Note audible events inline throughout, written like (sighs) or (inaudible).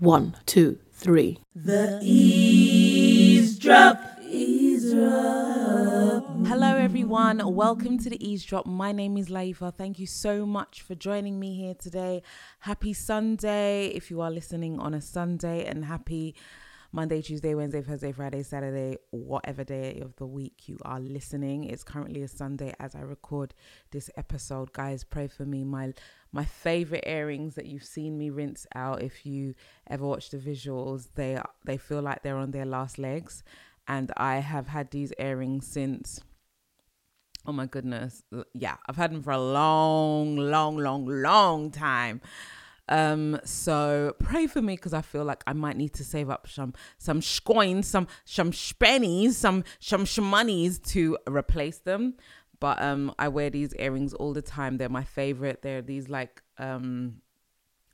One, two, three. The eavesdrop, eavesdrop. Hello, everyone. Welcome to the Eavesdrop. My name is Layefa. Thank you so much for joining me here today. Happy Sunday if you are listening on a Sunday, and happy Monday, Tuesday, Wednesday, Thursday, Friday, Saturday, whatever day of the week you are listening. It's currently a Sunday as I record this episode. Guys, pray for me. My my favorite earrings that you've seen me rinse out. If you ever watch the visuals, they they feel like they're on their last legs, and I have had these earrings since. Oh my goodness. Yeah, I've had them for a long, long, long, long time. Um, so pray for me because I feel like I might need to save up some some coins, some some spennies, some some shmonies to replace them. But um, I wear these earrings all the time. They're my favorite. They're these like um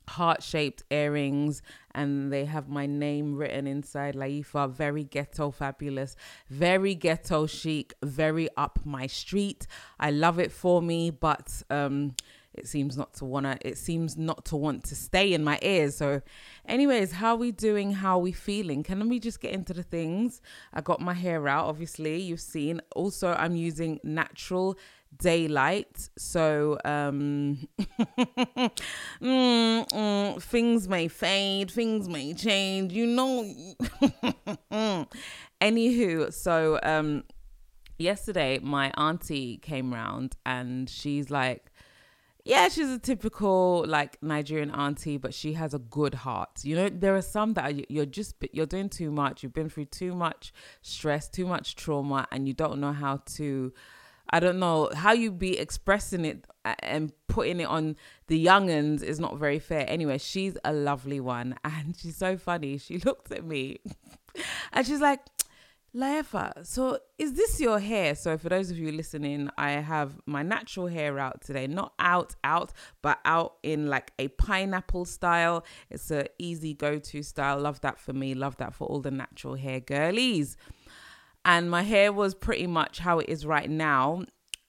heart shaped earrings and they have my name written inside Layefa. Very ghetto fabulous, very ghetto chic, very up my street. I love it for me, but um it seems not to wanna it seems not to want to stay in my ears so anyways how are we doing? How are we feeling? Can we just get into the things? I got my hair out obviously you've seen. Also i'm using natural daylight. So um (laughs) mm, mm, things may fade things may change you know. (laughs) Anywho so um yesterday my auntie came round and she's like yeah, she's a typical like Nigerian auntie, but she has a good heart. You know, there are some that are, you're just you're doing too much. You've been through too much stress, too much trauma, and you don't know how to. I don't know how you be expressing it uh, and putting it on the younguns is not very fair. Anyway, she's a lovely one, and she's so funny. She (laughs) looked at me, (laughs) and she's like, Layefa, so is this your hair? So for those of you listening, I have my natural hair out today. Not out, out, but out in like a pineapple style. It's a easy go-to style. Love that for me. Love that for all the natural hair girlies. And my hair was pretty much how it is right now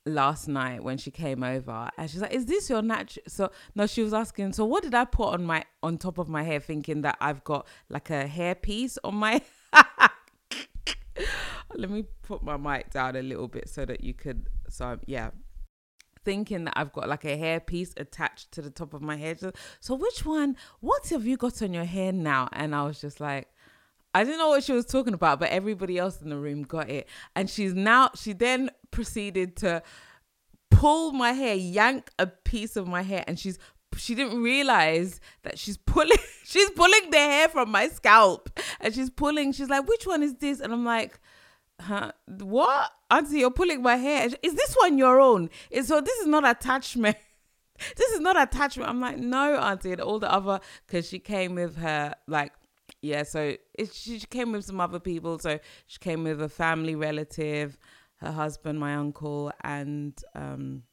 last night when she came over and she's like is this your natural so no she was asking so what did i put on my on top of my hair thinking that i've got like a hair piece on my (laughs) (laughs) let me put my mic down a little bit so that you could so yeah thinking that I've got like a hair piece attached to the top of my head. So, which one, what have you got on your hair now? And I was just like, I didn't know what she was talking about, but everybody else in the room got it. And she's now, she then proceeded to pull my hair, yank a piece of my hair, and she's she didn't realize that she's pulling (laughs) she's pulling the hair from my scalp. And she's pulling she's like which one is this? And i'm like huh? What? Auntie you're pulling my hair. Is this one your own? Is so this is not attachment. (laughs) This is not attachment. I'm like no auntie. And all the other because she came with her like yeah so it, she came with some other people. So she came with a family relative her husband my uncle and um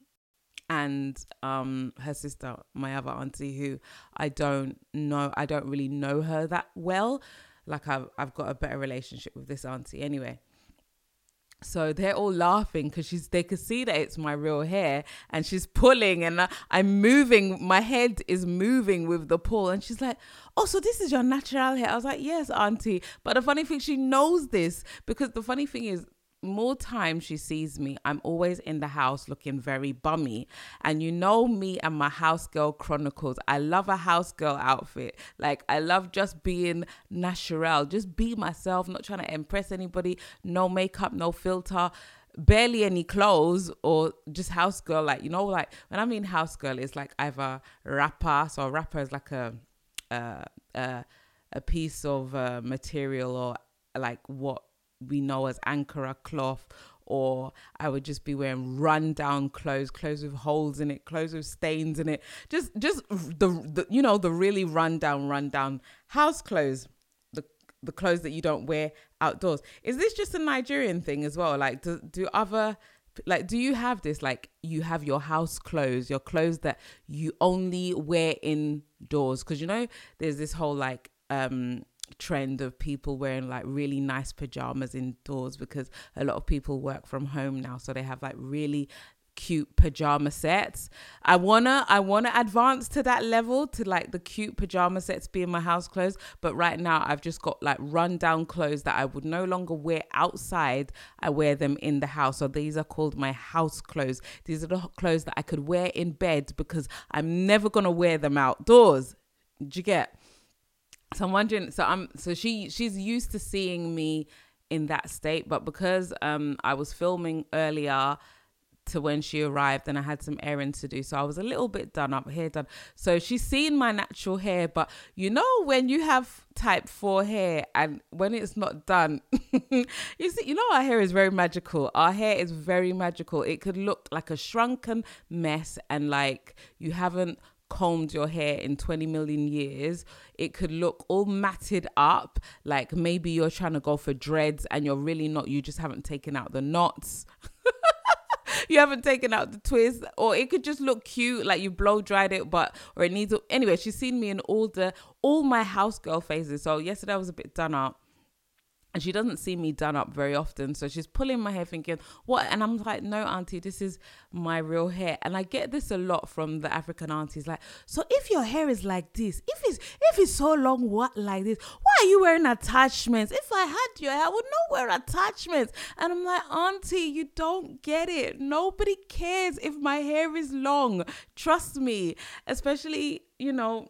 and um her sister my other auntie who i don't know i don't really know her that well. Like i've, I've got a better relationship with this auntie anyway. So they're all laughing because she's they can see that it's my real hair and she's pulling and i'm moving my head is moving with the pull and she's like oh so this is your natural hair? I was like yes auntie. But the funny thing she knows this because the funny thing is more time she sees me, I'm always in the house looking very bummy. And you know me and my house girl chronicles. I love a house girl outfit. Like I love just being natural, just be myself, not trying to impress anybody, no makeup, no filter barely any clothes or just house girl like you know like when i mean house girl it's like either wrapper so a wrapper is like a uh, uh, a piece of uh, material or like what we know as Ankara cloth, or I would just be wearing run-down clothes, clothes with holes in it, clothes with stains in it, just just the, the you know the really run-down, run-down house clothes, the the clothes that you don't wear outdoors. Is this just a Nigerian thing as well? Like, do do other like do you have this like you have your house clothes your clothes that you only wear indoors because you know there's this whole like um trend of people wearing like really nice pajamas indoors because a lot of people work from home now so they have like really cute pajama sets. I wanna I wanna advance to that level to like the cute pajama sets being my house clothes, but right now I've just got like rundown clothes that I would no longer wear outside. I wear them in the house. So these are called my house clothes. These are the clothes that I could wear in bed because I'm never gonna wear them outdoors. Do you get? So I'm wondering. So I'm. So she she's used to seeing me in that state, but because um I was filming earlier to when she arrived and I had some errands to do. So I was a little bit done up, hair done. So she's seen my natural hair, but you know when you have type 4 hair and when it's not done, (laughs) you see you know our hair is very magical. Our hair is very magical. It could look like a shrunken mess and like you haven't combed your hair in 20 million years, it could look all matted up. Like maybe you're trying to go for dreads and you're really not, you just haven't taken out the knots. (laughs) you haven't taken out the twist, or it could just look cute, like you blow dried it, but or it needs. Anyway, she's seen me in all the all my house girl phases. So yesterday I was a bit done up and she doesn't see me done up very often. So she's pulling my hair thinking what? And i'm like no auntie this is my real hair. And i get this a lot from the african aunties like so if your hair is like this if it's if it's so long what like this? Why are you wearing attachments? If i had your hair i would not wear attachments. And i'm like auntie you don't get it. Nobody cares if my hair is long. Trust me. Especially you know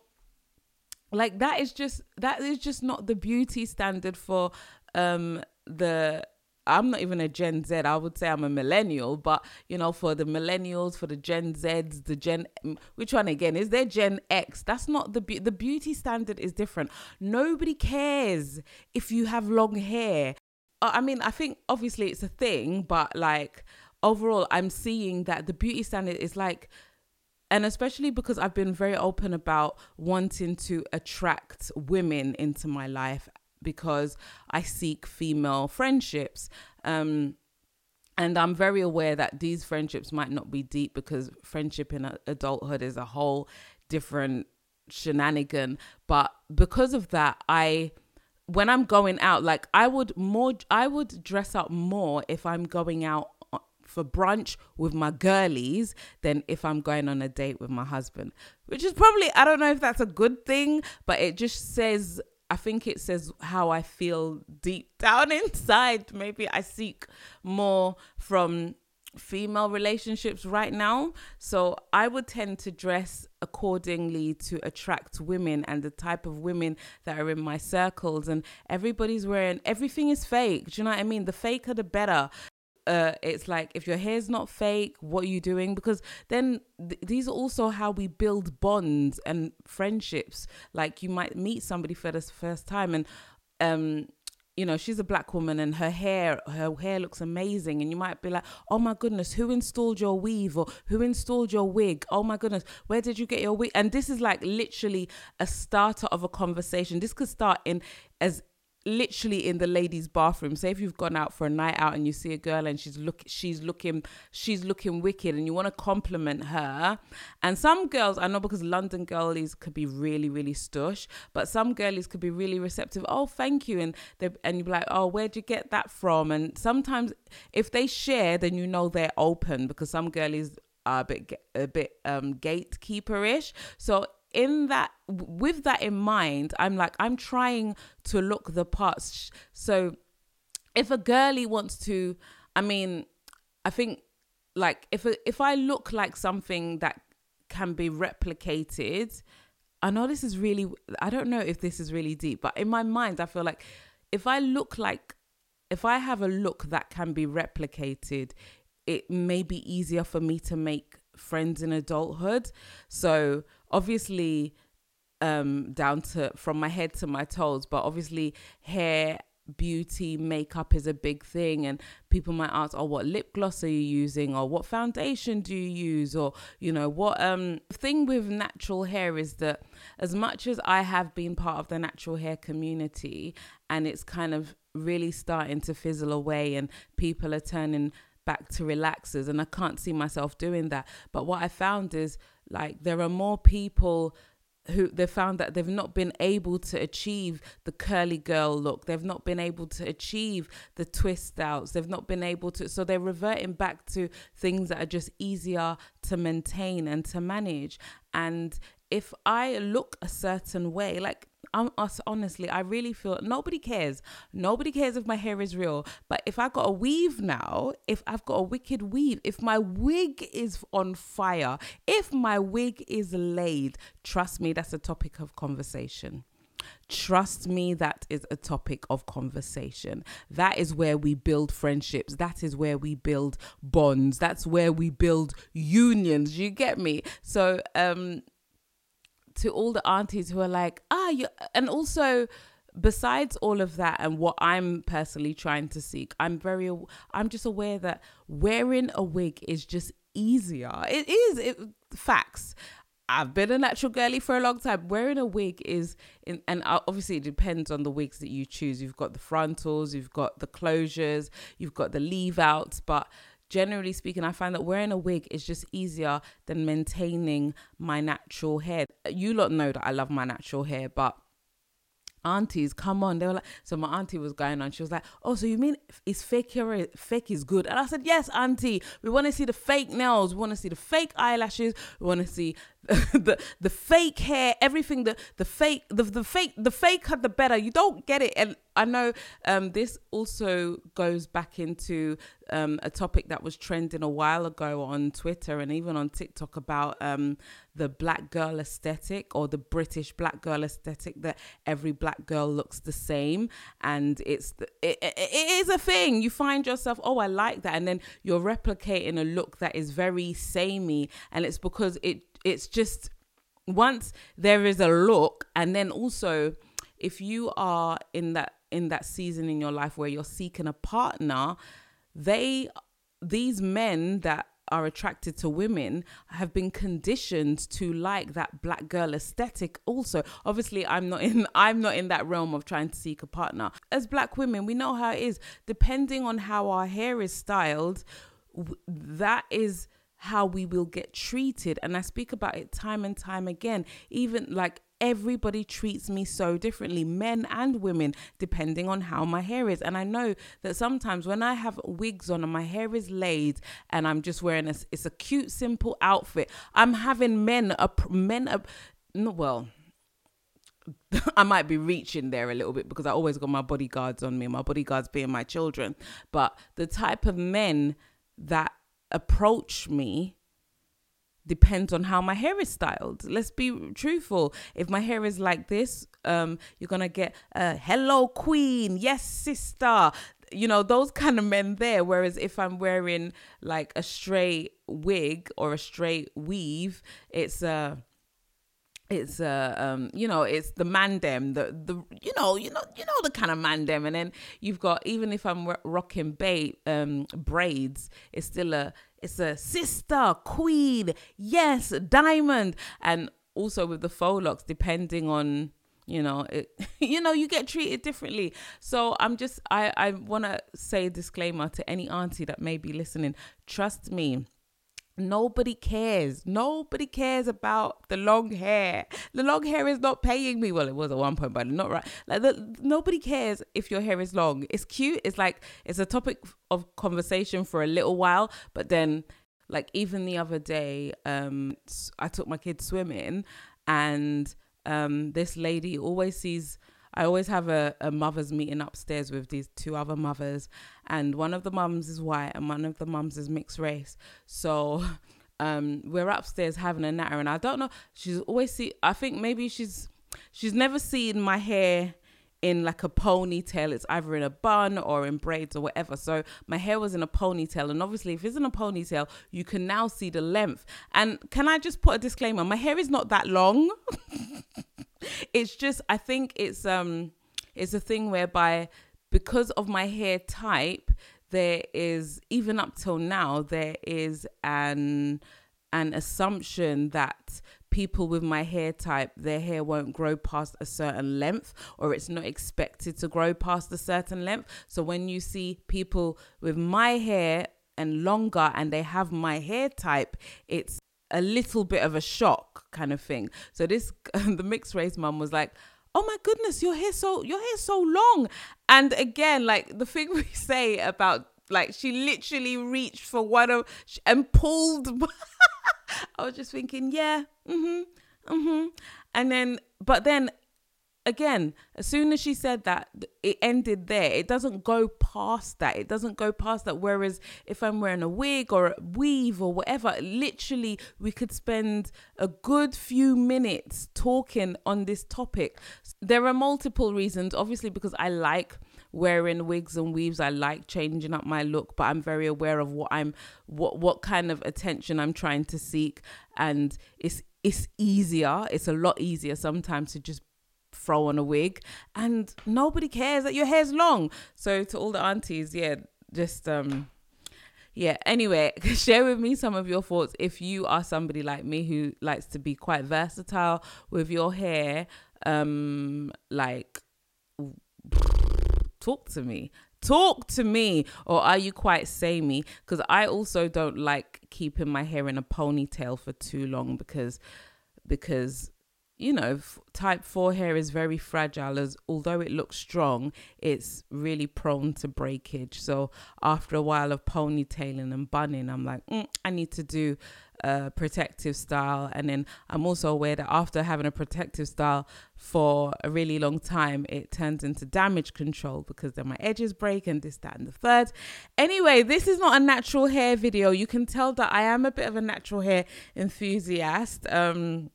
like that is just that is just not the beauty standard for um the I'm not even a Gen Z. I would say I'm a millennial, but you know, for the millennials, for the Gen Zs, the Gen, which one again? Is there Gen X? That's not the be- the beauty standard is different. Nobody cares if you have long hair. I mean, I think obviously it's a thing, but like overall, I'm seeing that the beauty standard is like and especially because I've been very open about wanting to attract women into my life because I seek female friendships. Um, and I'm very aware that these friendships might not be deep because friendship in adulthood is a whole different shenanigan. But because of that, I when I'm going out, like I would more, I would dress up more if I'm going out for brunch with my girlies than if I'm going on a date with my husband. Which is probably, I don't know if that's a good thing, but it just says I think it says how I feel deep (laughs) down inside. Maybe I seek more from female relationships right now. So I would tend to dress accordingly to attract women and the type of women that are in my circles. And everybody's wearing everything is fake. Do you know what I mean? The faker the better uh, it's like if your hair's not fake, what are you doing? Because then th- these are also how we build bonds and friendships. Like you might meet somebody for the first time, and um, you know she's a black woman and her hair her hair looks amazing and you might be like oh my goodness who installed your weave or who installed your wig oh my goodness where did you get your wig and this is like literally a starter of a conversation this could start in as literally in the ladies bathroom. Say if you've gone out for a night out and you see a girl and she's look she's looking she's looking wicked and you want to compliment her. And some girls i know because london girlies could be really really stush but some girlies could be really receptive. Oh thank you. And they and you're like oh where'd you get that from? And sometimes if they share then you know they're open because some girlies are a bit a bit um gatekeeperish. So in that with that in mind i'm like i'm trying to look the parts so if a girly wants to i mean i think like if if i look like something that can be replicated i know this is really i don't know if this is really deep but in my mind i feel like if i look like if i have a look that can be replicated it may be easier for me to make friends in adulthood. So obviously um down to from my head to my toes but obviously hair beauty makeup is a big thing and people might ask oh what lip gloss are you using? Or what foundation do you use? Or you know what um thing with natural hair is that as much as I have been part of the natural hair community and it's kind of really starting to fizzle away and people are turning back to relaxers and I can't see myself doing that. But what I found is like there are more people who they found that they've not been able to achieve the curly girl look. They've not been able to achieve the twist outs. They've not been able to so they're reverting back to things that are just easier to maintain and to manage. And if i look a certain way like I'm honestly, I really feel nobody cares. Nobody cares if my hair is real. But if I got a weave now, if I've got a wicked weave, if my wig is on fire, if my wig is laid, trust me, that's a topic of conversation. Trust me, that is a topic of conversation. That is where we build friendships. That is where we build bonds. That's where we build unions. You get me? So, um, to all the aunties who are like, ah, you, and also besides all of that and what I'm personally trying to seek, I'm very, I'm just aware that wearing a wig is just easier. It is it, facts. I've been a natural girly for a long time. Wearing a wig is, in, and obviously it depends on the wigs that you choose. You've got the frontals, you've got the closures, you've got the leave outs, but generally speaking, I find that wearing a wig is just easier than maintaining my natural hair. You lot know that I love my natural hair, but aunties come on they were like so my auntie was going on she was like oh so you mean is fake hair fake is good and i said yes auntie we want to see the fake nails we want to see the fake eyelashes we want to see (laughs) the the fake hair, everything the the fake the the fake the faker the better. You don't get it, and I know um, this also goes back into um, a topic that was trending a while ago on Twitter and even on TikTok about um, the black girl aesthetic or the British black girl aesthetic that every black girl looks the same, and it's the, it, it, it is a thing. You find yourself, oh, I like that, and then you're replicating a look that is very samey, and it's because it it's just once there is a look and then also if you are in that in that season in your life where you're seeking a partner they these men that are attracted to women have been conditioned to like that black girl aesthetic also obviously i'm not in (laughs) i'm not in that realm of trying to seek a partner as black women we know how it is depending on how our hair is styled that is how we will get treated. And I speak about it time and time again. Even like everybody treats me so differently, men and women, depending on how my hair is. And I know that sometimes when I have wigs on and my hair is laid and I'm just wearing a, it's a cute, simple outfit, I'm having men, a, men, well, (laughs) I might be reaching there a little bit because I always got my bodyguards on me, my bodyguards being my children. But the type of men that approach me depends on how my hair is styled. Let's be truthful. If my hair is like this, um, you're gonna get a hello queen, yes sister. You know those (laughs) kind of men there. Whereas if I'm wearing like a straight wig or a straight weave, it's a uh, it's uh um you know it's the mandem the the you know you know you know the kind of mandem and then you've got even if i'm rocking ba- um braids it's still a it's a sister queen yes diamond. And also with the faux locks depending on you know it (laughs) you know you get treated differently. So i'm just i i want to say a disclaimer to any auntie that may be listening. Trust me Nobody cares. Nobody cares about the long hair. The long hair is not paying me. Well, it was at one point, but not right. Like the, nobody cares if your hair is long. It's cute. It's like it's a topic of conversation for a little while, but then like even the other day, um, I took my kids swimming, and um, this lady always sees I always have a, a mother's meeting upstairs with these two other mothers, and one of the mums is white and one of the mums is mixed race. So (laughs) um, we're upstairs having a natter, and I don't know. She's always see. I think maybe she's she's never seen my hair in like a ponytail. It's either in a bun or in braids or whatever. So my hair was in a ponytail. And obviously, if it's in a ponytail, you can now see the length. And can I just put a disclaimer? My hair is not that long. (laughs) (laughs) it's just I think it's um it's a thing whereby because of my hair type, there is even up till now, there is an an assumption that people with my hair type, their hair won't grow past a certain length or it's not expected to grow past a certain length. So when you see people with my hair and longer and they have my hair type, it's a little bit of a shock kind of thing. So this (laughs) the mixed race mum was like, "Oh my goodness, your hair so your hair so long." And again, like the thing (laughs) we say about like she literally reached for one of and pulled. (laughs) I was just thinking, yeah, mhm, mhm. And then, but then again, as soon as she said that, it ended there. It doesn't go past that. It doesn't go past that. Whereas if I'm wearing a wig or a weave or whatever, literally, we could spend a good few minutes talking on this topic. There are multiple reasons, obviously, because I like wearing wigs and weaves i like changing up my look but i'm very aware of what i'm what what kind of attention i'm trying to seek and it's it's easier it's a lot easier sometimes to just throw on a wig and nobody cares that your hair's long. So to all the aunties, yeah, just um yeah, anyway, (laughs) share with me some of your thoughts if you are somebody like me who likes to be quite versatile with your hair. Um like talk to me. Talk to me, or are you quite samey? Because I also don't like keeping my hair in a ponytail for too long because because you know, type 4 hair is very fragile as although it looks strong, it's really prone to breakage. So after a while of ponytailing and bunning, I'm like, mm, I need to do a protective style. And then I'm also aware that after having a protective style for a really long time, it turns into damage control because then my edges break and this, that, and the third. Anyway, this is not a natural hair video. You can tell that I am a bit of a natural hair enthusiast. Um,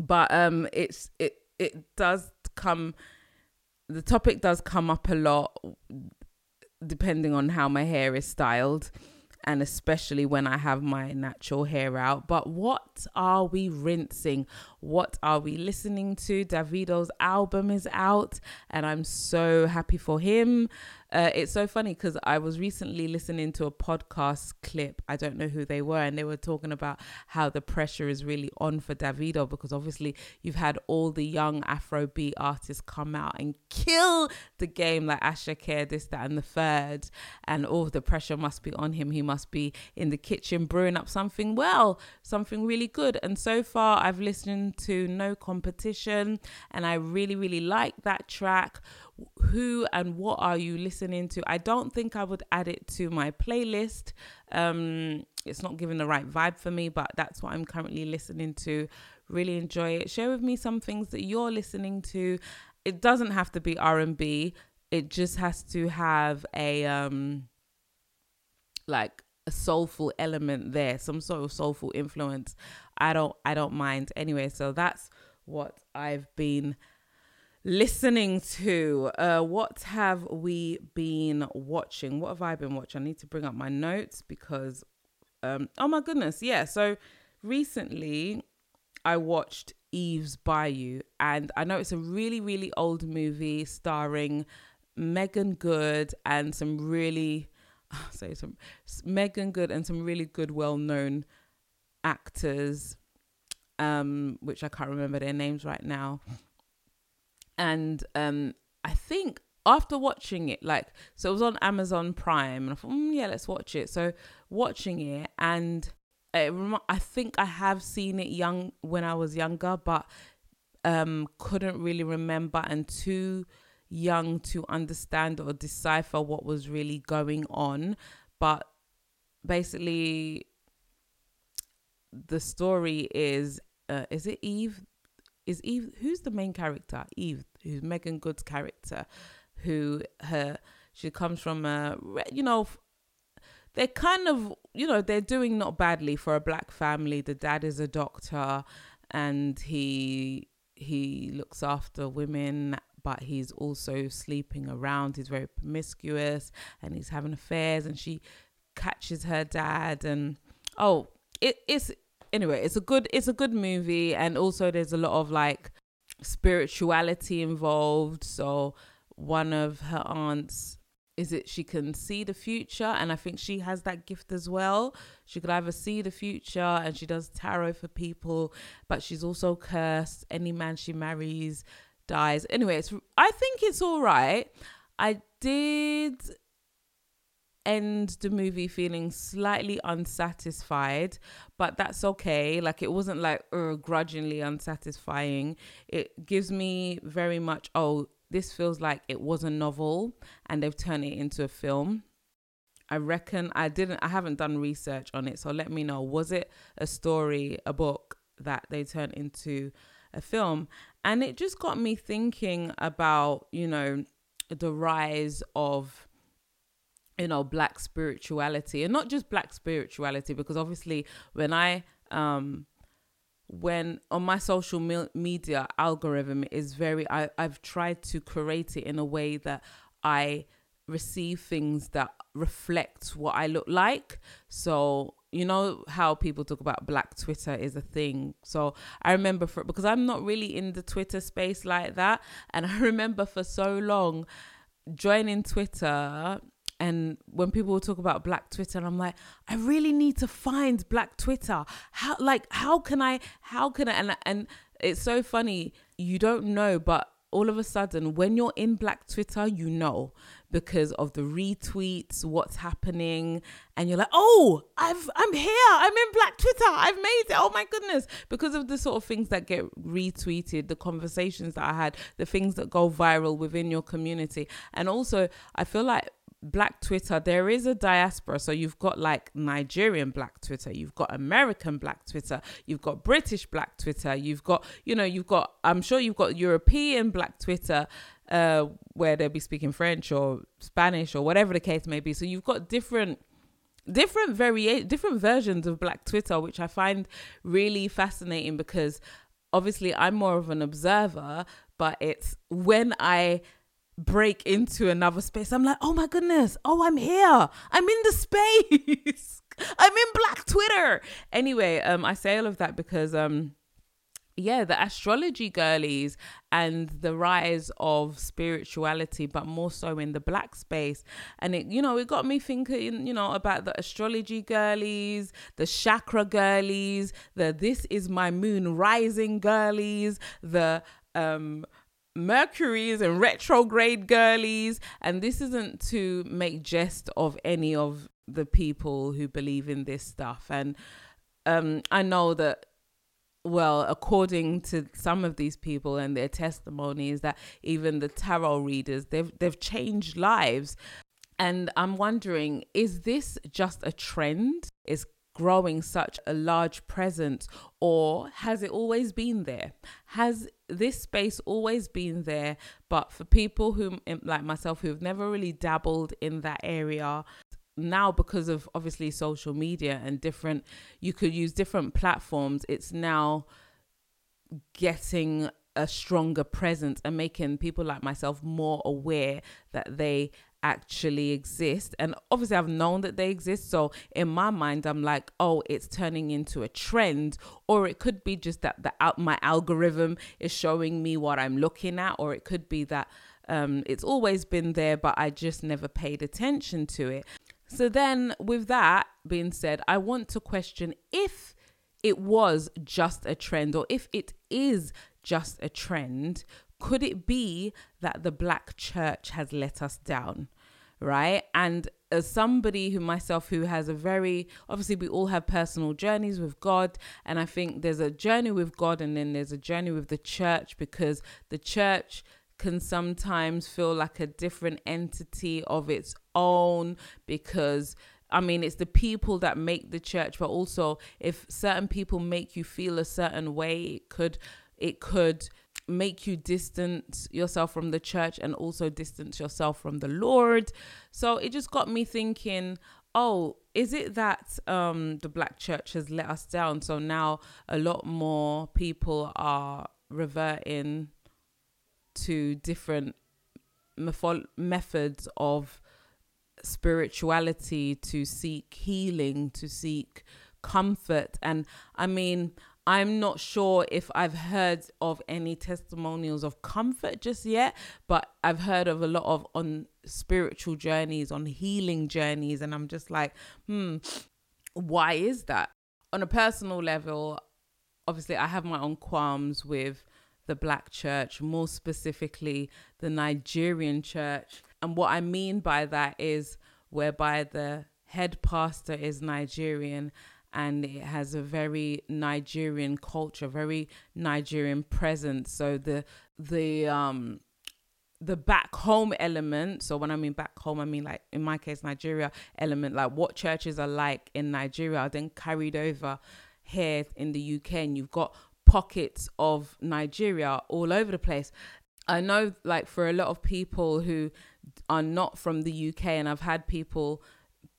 but um it's it it does come the topic does come up a lot depending on how my hair is styled and especially when I have my natural hair out. But what are we rinsing? What are we listening to? Davido's album is out, and I'm so happy for him. Uh, it's so funny because I was recently listening to a podcast clip. I don't know who they were, and they were talking about how the pressure is really on for Davido because obviously you've had all the young Afrobeat artists come out and kill the game like Asake, this, that, and the third, and all the pressure must be on him. He must be in the kitchen brewing up something well, something really good. And so far, I've listened to No Competition, and I really, really like that track who and what are you listening to? I don't think I would add it to my playlist. Um, it's not giving the right vibe for me, but that's what I'm currently listening to. Really enjoy it. Share with me some things that you're listening to. It doesn't have to be R&B. It just has to have a um like a soulful element there, some sort of soulful influence. I don't I don't mind. Anyway, so that's what I've been listening to. Uh, what have we been watching? What have I been watching? I need to bring up my notes because, um, oh my goodness, yeah. So recently, I watched Eve's Bayou, and I know it's a really, really old movie starring Meagan Good and some really, (laughs) say some Meagan Good and some really good, well-known actors, um, which I can't remember their names right now and um, I think after watching it, like, so it was on Amazon Prime, and I thought, mm, yeah, let's watch it. So watching it, and it rem- I think I have seen it young when I was younger, but um, couldn't really remember and too young to understand or decipher what was really going on. But basically, the story is uh, is it Eve? Is Eve who's the main character? Eve, who's Meagan Good's character, who her she comes from a you know they're kind of you know they're doing not badly for a black family. The dad is a doctor, and he he looks after women but he's also sleeping around. He's very promiscuous and he's having affairs. And she catches her dad. And oh, it, it's anyway. It's a good it's a good movie. And also there's a lot of like spirituality involved. So one of her aunts is it she can see the future and I think she has that gift as well. She could either see the future and she does tarot for people, but she's also cursed. Any man she marries dies. Anyway, it's I think it's all right. I did end the movie feeling slightly unsatisfied, but that's okay. Like it wasn't like uh, grudgingly unsatisfying. It gives me very much, oh, this feels like it was a novel and they've turned it into a film. I reckon I didn't I haven't done research on it, so let me know. Was it a story, a book that they turned into a film? And it just got me thinking about, you know, the rise of you know black spirituality and not just black spirituality because obviously when i um when on my social media algorithm is very I, i've tried to create it in a way that i receive things that reflect what i look like. So you know how people talk about black twitter is a thing? So i remember for because i'm not really in the twitter space like that and (laughs) i remember for so long joining twitter and when people talk about black twitter and i'm like i really need to find black twitter. How like how can i how can i and and it's so funny you don't know but all of a sudden when you're in black twitter you know because of the retweets what's happening and you're like oh i've i'm here i'm in black twitter i've made it oh my goodness because of the sort of things that get retweeted the conversations that i had the things that go viral within your community. And also i feel like black Twitter, there is a diaspora. So you've got like Nigerian black Twitter, you've got American black Twitter, you've got British black Twitter, you've got, you know, you've got, I'm sure you've got European black Twitter, uh, where they'll be speaking French or Spanish or whatever the case may be. So you've got different different variation different versions of black twitter which i find really fascinating because obviously i'm more of an observer but it's when i break into another space. I'm like, oh my goodness, oh, I'm here. I'm in the space. (laughs) I'm in Black Twitter. Anyway, um, I say all of that because um yeah, the astrology girlies and the rise of spirituality, but more so in the black space. And it, you know, it got me thinking, you know, about the astrology girlies, the chakra girlies, the this is my moon rising girlies, the um Mercury's and retrograde girlies. And this isn't to make jest of any of the people who believe in this stuff. And um, I know that, well, according to some of these people and their testimonies, that even the tarot readers, they've they've changed lives. And I'm wondering, is this just a trend? Is growing such a large presence or has it always been there? Has this space always been there? But for people who eh, like myself who've never really dabbled in that area now because of obviously social media and different you could use different platforms it's now getting a stronger presence and making people like myself more aware that they actually exist. And obviously I've known that they exist. So in my mind I'm like oh it's turning into a trend or it could be just that the my algorithm is showing me what I'm looking at or it could be that um, it's always been there but I just never paid attention to it. So then with that being said I want to question if it was just a trend or if it is just a trend could it be that the black church has let us down? Right. And as somebody who myself who has a very obviously we all have personal journeys with God and I think there's a journey with God and then there's a journey with the church because the church can sometimes feel like a different entity of its own because I mean, it's the people that make the church, but also if certain people make you feel a certain way, it could it could make you distance yourself from the church and also distance yourself from the Lord. So it just got me thinking, oh, is it that um, the black church has let us down? So now a lot more people are reverting to different methods of spirituality to seek healing, to seek comfort. And I mean, I'm not sure if I've heard of any testimonials of comfort just yet, but I've heard of a lot of on spiritual journeys, on healing journeys, and I'm just like, hmm, why is that? On a personal level, obviously, I have my own qualms with the black church, more specifically, the Nigerian church. And what I mean by that is whereby the head pastor is Nigerian and it has a very Nigerian culture, very Nigerian presence. So the the um the back home element. So when I mean back home, I mean like in my case Nigeria element, like what churches are like in Nigeria, are then carried over here in the UK, and you've got pockets of Nigeria all over the place. I know, like for a lot of people who are not from the UK, and I've had people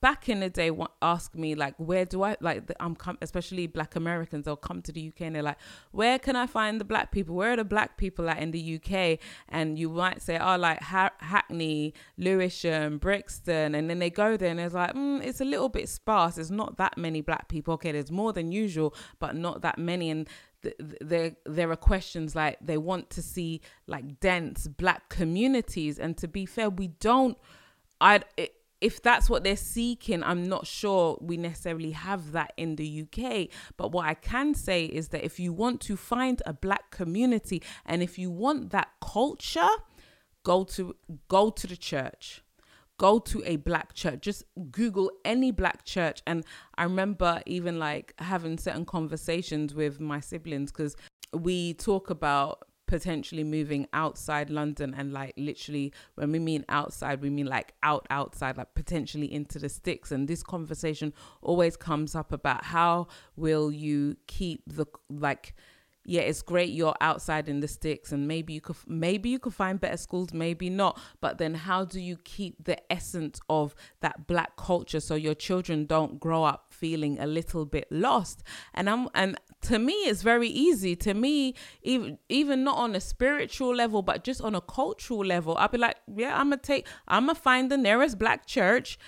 back in the day ask me like where do i like i'm com- especially black americans they'll come to the uk and they're like where can i find the black people? Where are the black people at in the uk and you might say oh like ha- hackney lewisham brixton and then they go there and it's like mm, it's a little bit sparse. There's not that many black people. Okay there's more than usual but not that many. And there there are questions like they want to see like dense black communities. And to be fair we don't i if that's what they're seeking, I'm not sure we necessarily have that in the UK. But what I can say is that if you want to find a black community and if you want that culture, go to go to the church. Go to a black church. Just Google any black church. And I remember even like having certain conversations with my siblings because we talk about potentially moving outside London and like literally when we mean outside we mean like out outside like potentially into the sticks. And this conversation always comes up about how will you keep the like yeah, it's great you're outside in the sticks and maybe you could maybe you could find better schools, maybe not. But then how do you keep the essence of that black culture so your children don't grow up feeling a little bit lost? And I'm and to me it's very easy. To me, even even not on a spiritual level, but just on a cultural level, I'd be like, yeah, I'm gonna take I'm gonna find the nearest black church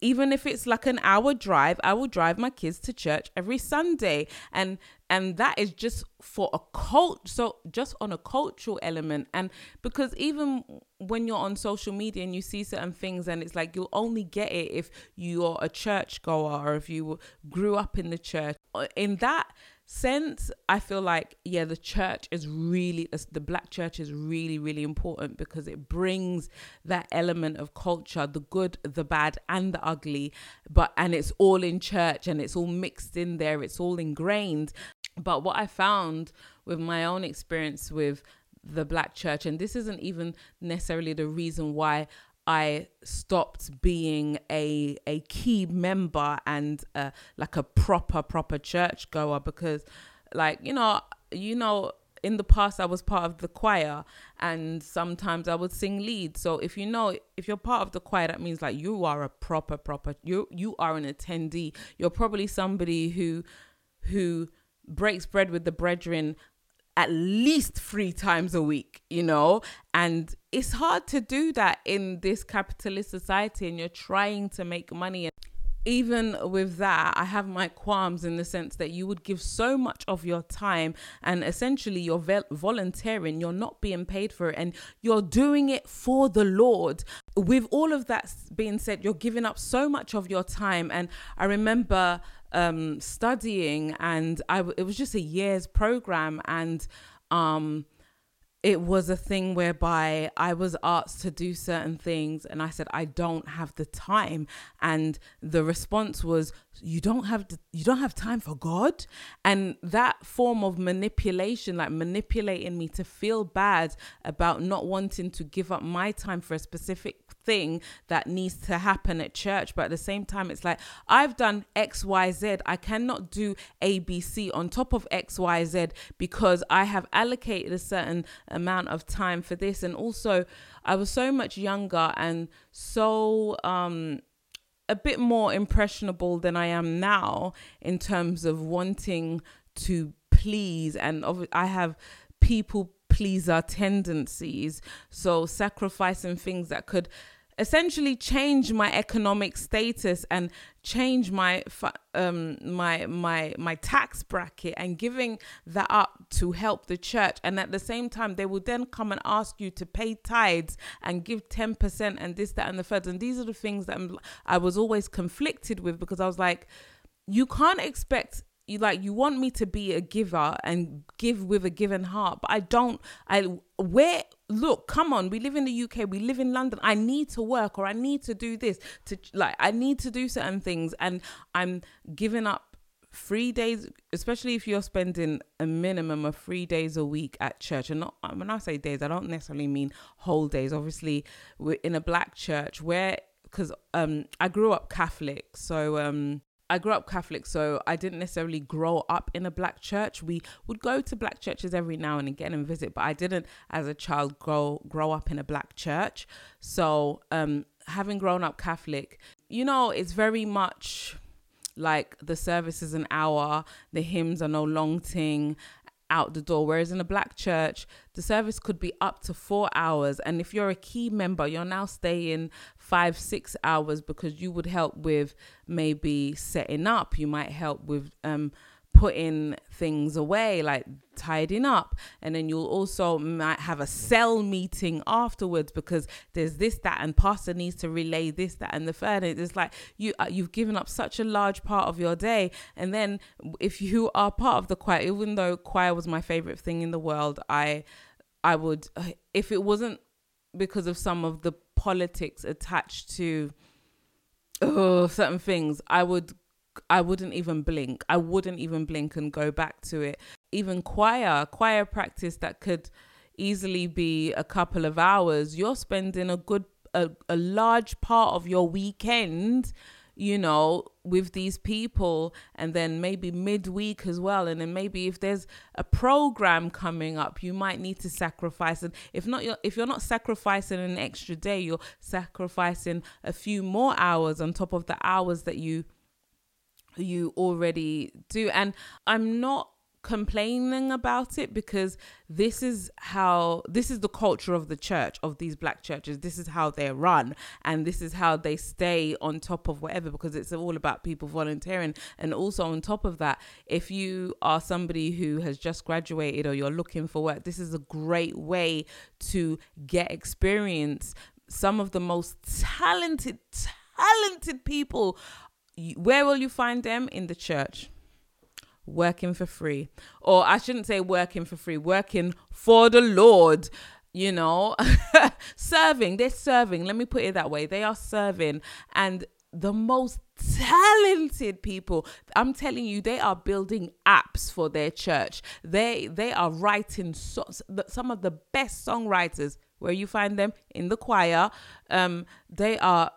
even if it's like an hour drive i will drive my kids to church every sunday. And and that is just for a cult so just on a cultural element. And because even when you're on social media and you see certain things and it's like you'll only get it if you're a church goer or if you grew up in the church. In that sense i feel like yeah the church is really the black church is really really important because it brings that element of culture the good the bad and the ugly but and it's all in church and it's all mixed in there it's all ingrained. But what i found with my own experience with the black church and this isn't even necessarily the reason why I stopped being a a key member and uh, like a proper proper church goer because like you know you know in the past I was part of the choir and sometimes I would sing lead. So if you know if you're part of the choir that means like you are a proper proper you you are an attendee. You're probably somebody who who breaks bread with the brethren at least three times a week, you know? And it's hard to do that in this capitalist society and you're trying to make money. Even with that, I have my qualms in the sense that you would give so much of your time and essentially you're volunteering, you're not being paid for it, and you're doing it for the Lord. With all of that being said, you're giving up so much of your time. And I remember um, studying, and I it was just a year's program, and um, it was a thing whereby I was asked to do certain things and I said I don't have the time. And the response was you don't have the, you don't have time for God. And that form of manipulation like manipulating me to feel bad about not wanting to give up my time for a specific thing that needs to happen at church. But at the same time it's like I've done XYZ I cannot do ABC on top of XYZ because I have allocated a certain amount of time for this. And also I was so much younger and so um a bit more impressionable than I am now in terms of wanting to please and I have people pleaser tendencies. So sacrificing things that could essentially change my economic status and change my um my my my tax bracket and giving that up to help the church. And at the same time they will then come and ask you to pay tithes and give 10% and this that and the third. And these are the things that I'm, I was always conflicted with because I was like you can't expect you like you want me to be a giver and give with a given heart but I don't I where look, come on, we live in the UK, we live in London. I need to work or I need to do this to like I need to do certain things and I'm giving up three days, especially if you're spending a minimum of three days a week at church. And not when I say days, I don't necessarily mean whole days. Obviously, we're in a black church where because um I grew up Catholic, so um I grew up Catholic, so I didn't necessarily grow up in a black church. We would go to black churches every now and again and visit, but I didn't, as a child, grow grow up in a black church. So, um, having grown up Catholic, you know, it's very much like the service is an hour, the hymns are no long thing, out the door. Whereas in a black church, the service could be up to four hours. And if you're a key member, you're now staying five, six hours because you would help with maybe setting up. You might help with um, putting things away, like tidying up. And then you'll also might have a cell meeting afterwards because there's this, that, and pastor needs to relay this, that, and the third. And it's like you uh, you've given up such a large part of your day. And then if you are part of the choir, even though choir was my favorite thing in the world, I I would uh, if it wasn't because of some of the politics attached to oh, certain things, I would I wouldn't even blink. I wouldn't even blink and go back to it. Even choir, choir practice that could easily be a couple of hours. You're spending a good a, a large part of your weekend you know, with these people, and then maybe midweek as well. And then maybe if there's a program coming up, you might need to sacrifice. And if not, you're, if you're not sacrificing an extra day, you're sacrificing a few more hours on top of the hours that you you already do. And I'm not complaining about it because this is how this is the culture of the church of these black churches. This is how they run and this is how they stay on top of whatever because it's all about people volunteering. And also on top of that if you are somebody who has just graduated or you're looking for work this is a great way to get experience. Some of the most talented talented people where will you find them? In the church. Working for free. Or i shouldn't say working for free working for the lord you know? (laughs) Serving they're serving. Let me put it that way. They are serving. And the most talented people i'm telling you they are building apps for their church. They they are writing so, some of the best songwriters where you find them? In the choir. Um they are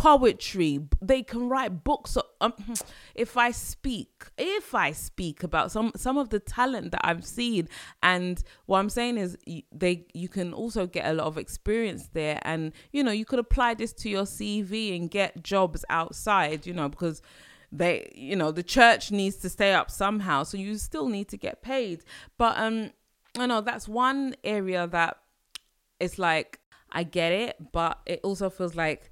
poetry. They can write books um, (sniffs) if i speak if i speak about some some of the talent that i've seen. And what i'm saying is they you can also get a lot of experience there. And you know you could apply this to your cv and get jobs outside you know because they you know the church needs to stay up somehow. So you still need to get paid. But um i know that's one area that it's like i get it but it also feels like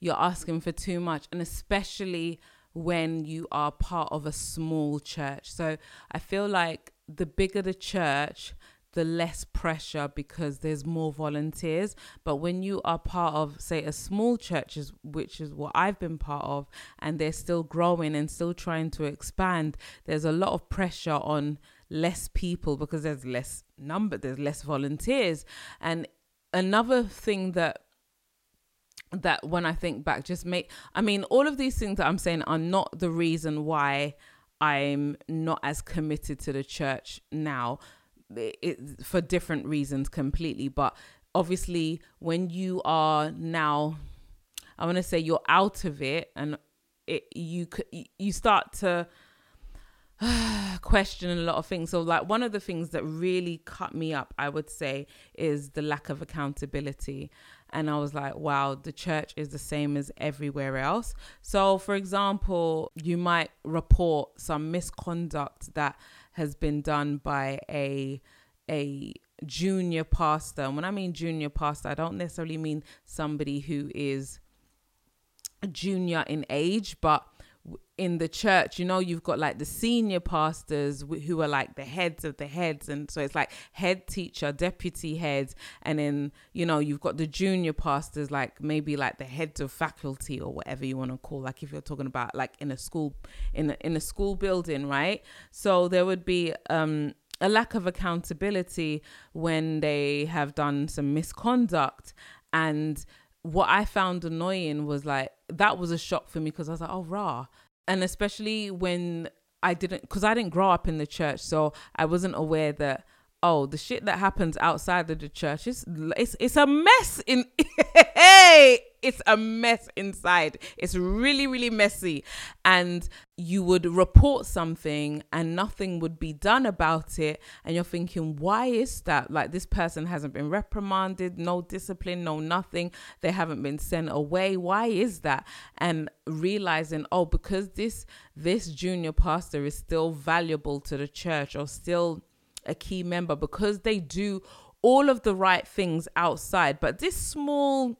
you're asking for too much and especially when you are part of a small church. So i feel like the bigger the church the less pressure because there's more volunteers. But when you are part of say a small church which is what I've been part of and they're still growing and still trying to expand there's a lot of pressure on less people because there's less number there's less volunteers. And another thing that that when I think back, just make, I mean, all of these things that I'm saying are not the reason why I'm not as committed to the church now. It, for different reasons completely. But obviously, when you are now, I want to say you're out of it and it, you, you start to, (sighs) question a lot of things. So, like, one of the things that really cut me up, I would say, is the lack of accountability. And I was like, wow, the church is the same as everywhere else. So, for example, you might report some misconduct that has been done by a a junior pastor. And when I mean junior pastor, I don't necessarily mean somebody who is a junior in age, but in the church, you know, you've got like the senior pastors who are like the heads of the heads. And so it's like head teacher, deputy heads. And then, you know, you've got the junior pastors, like maybe like the heads of faculty or whatever you want to call, like if you're talking about like in a school, in a, in a school building, right? So there would be, um, a lack of accountability when they have done some misconduct and what I found annoying was like that was a shock for me because I was like, oh rah. And especially when I didn't because I didn't grow up in the church, so I wasn't aware that oh the shit that happens outside of the church is it's it's a mess in (laughs) hey it's a mess inside. It's really really messy. And you would report something and nothing would be done about it. And you're thinking why is that? Like this person hasn't been reprimanded no discipline no nothing. They haven't been sent away. Why is that? And realizing oh because this this junior pastor is still valuable to the church or still a key member because they do all of the right things outside. But this small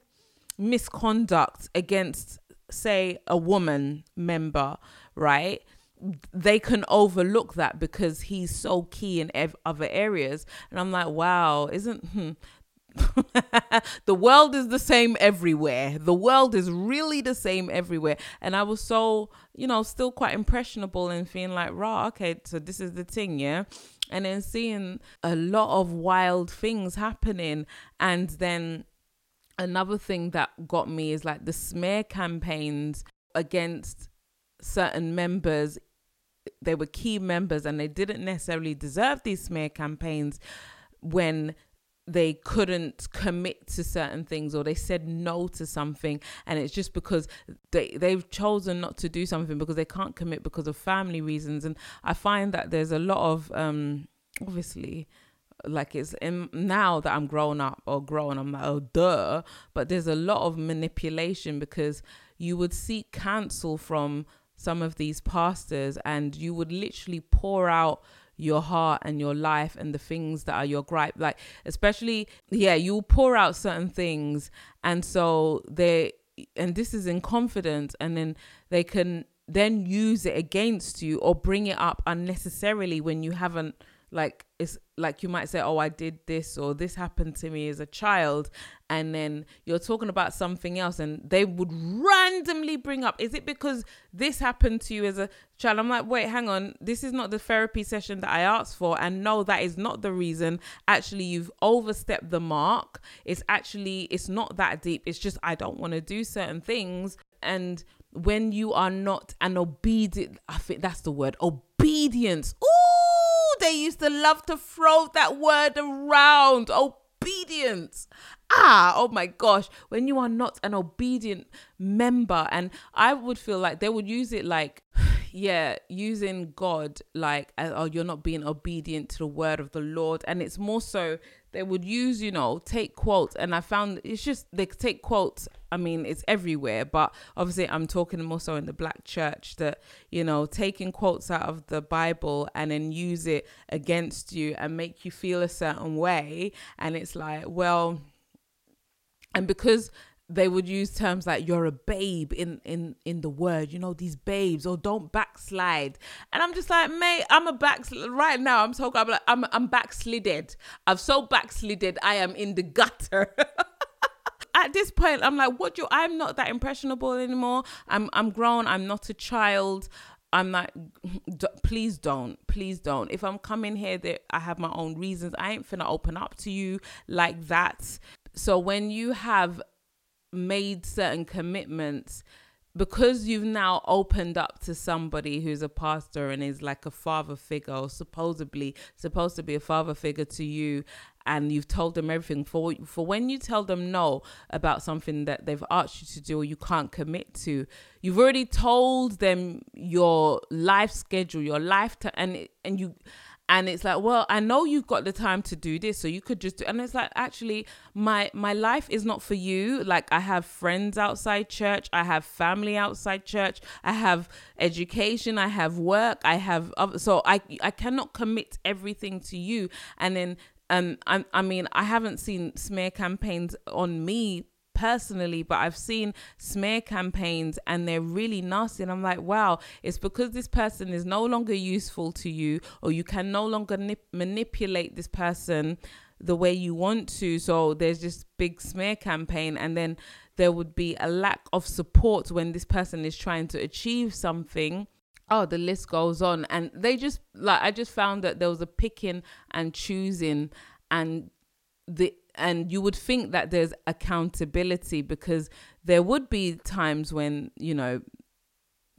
misconduct against, say, a woman member, right? They can overlook that because he's so key in ev- other areas. And I'm like, wow, isn't. Hmm, (laughs) the world is the same everywhere. The world is really the same everywhere. And I was so, you know, still quite impressionable and feeling like, raw, okay, so this is the thing, yeah and then seeing a lot of wild things happening and then another thing that got me is like the smear campaigns against certain members. They were key members and they didn't necessarily deserve these smear campaigns when they couldn't commit to certain things or they said no to something. And it's just because they they've chosen not to do something because they can't commit because of family reasons. And i find that there's a lot of um obviously like it's in now that I'm grown up or grown, I'm like, oh duh. But there's a lot of manipulation because you would seek counsel from some of these pastors and you would literally pour out your heart and your life and the things that are your gripe like especially yeah you pour out certain things and so they and this is in confidence and then they can then use it against you or bring it up unnecessarily when you haven't like it's like you might say oh i did this or this happened to me as a child and then you're talking about something else and they would randomly bring up is it because this happened to you as a child? I'm like wait hang on. This is not the therapy session that i asked for and no that is not the reason. Actually you've overstepped the mark. It's actually it's not that deep. It's just i don't want to do certain things. And when you are not an obedient i think that's the word obedience. Ooh, they used to love to throw that word around. Obedience. Ah, oh my gosh. When you are not an obedient member, and I would feel like they would use it like, (sighs) yeah, using God like, oh, you're not being obedient to the word of the Lord. And it's more so they would use, you know, take quotes. And I found it's just they take quotes. I mean, it's everywhere, but obviously, I'm talking more so in the black church that, you know, taking quotes out of the Bible and then use it against you and make you feel a certain way. And it's like, well, and because they would use terms like you're a babe in in in the word you know these babes or don't backslide and i'm just like mate i'm a backslid right now i'm so i'm like, i'm i'm backslided i've so backslided i am in the gutter (laughs) at this point i'm like what do i'm not that impressionable anymore i'm i'm grown i'm not a child I'm like, please don't, please don't. If I'm coming here, that I have my own reasons. I ain't finna open up to you like that. So when you have made certain commitments because you've now opened up to somebody who's a pastor and is like a father figure or supposedly supposed to be a father figure to you and you've told them everything for for when you tell them no about something that they've asked you to do or you can't commit to you've already told them your life schedule your life and and you and it's like well i know you've got the time to do this so you could just do and it's like actually my my life is not for you. Like i have friends outside church i have family outside church i have education i have work i have other, so i i cannot commit everything to you. And then um I, I mean i haven't seen smear campaigns on me personally, but I've seen smear campaigns and they're really nasty. And I'm like, wow, it's because this person is no longer useful to you, or you can no longer nip- manipulate this person the way you want to. So there's this big smear campaign, and then there would be a lack of support when this person is trying to achieve something oh the list goes on and they just like i just found that there was a picking and choosing and the and you would think that there's accountability because there would be times when you know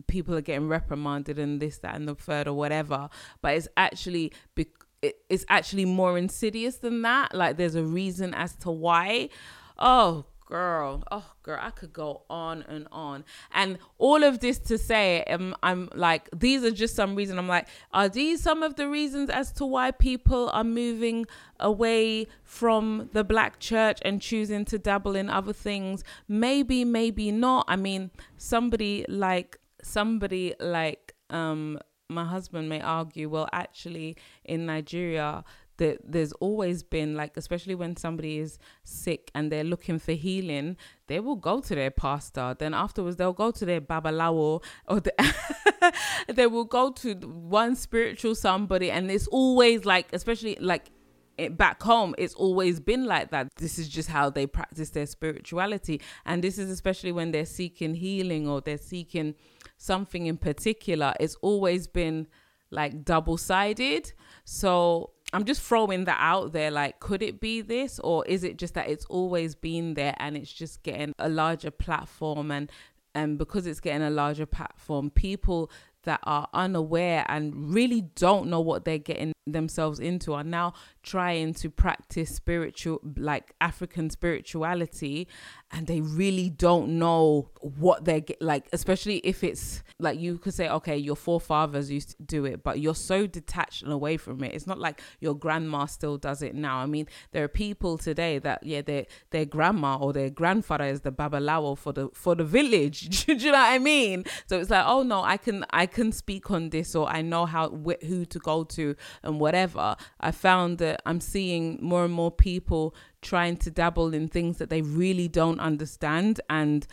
people are getting reprimanded and this that and the third or whatever but it's actually be- it's actually more insidious than that. Like there's a reason as to why. Oh girl oh girl i could go on and on. And all of this to say um, i'm like these are just some reason. I'm like are these some of the reasons as to why people are moving away from the black church and choosing to dabble in other things? Maybe maybe not. I mean somebody like somebody like um my husband may argue well actually in nigeria that there's always been like especially when somebody is sick and they're looking for healing they will go to their pastor. Then afterwards they'll go to their babalawo or the (laughs) they will go to one spiritual somebody and it's always like especially like it, back home it's always been like that. This is just how they practice their spirituality. And this is especially when they're seeking healing or they're seeking something in particular. It's always been like double sided so I'm just throwing that out there. Like, could it be this, or is it just that it's always been there and it's just getting a larger platform? And and because it's getting a larger platform, people that are unaware and really don't know what they're getting themselves into are now trying to practice spiritual like african spirituality and they really don't know what they're get, like especially if it's like you could say okay your forefathers used to do it but you're so detached and away from it. It's not like your grandma still does it now. I mean there are people today that yeah their their grandma or their grandfather is the babalawo for the for the village. (laughs) Do you know what i mean? So it's like oh no i can i can speak on this or i know how wh- who to go to and whatever. I found that i'm seeing more and more people trying to dabble in things that they really don't understand and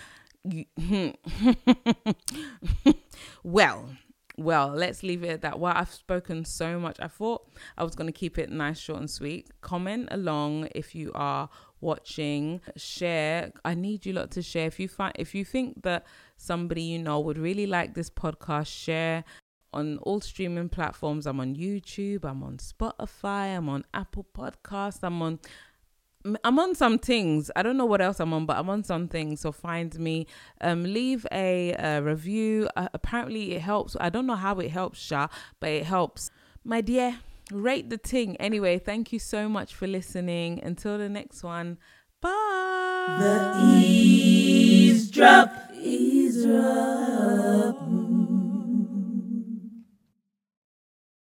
(laughs) well well let's leave it at that. Well i've spoken so much i thought i was going to keep it nice short and sweet. Comment along if you are watching. Share. I need you lot to share. If you find if you think that somebody you know would really like this podcast share on all streaming platforms i'm on youtube i'm on spotify i'm on apple podcast i'm on I'm on some things. I don't know what else I'm on, but I'm on some things. So find me. Um, leave a, a review. Uh, apparently, it helps. I don't know how it helps, Sha, but it helps. My dear, rate the thing. Anyway, thank you so much for listening. Until the next one. Bye. The eavesdrop.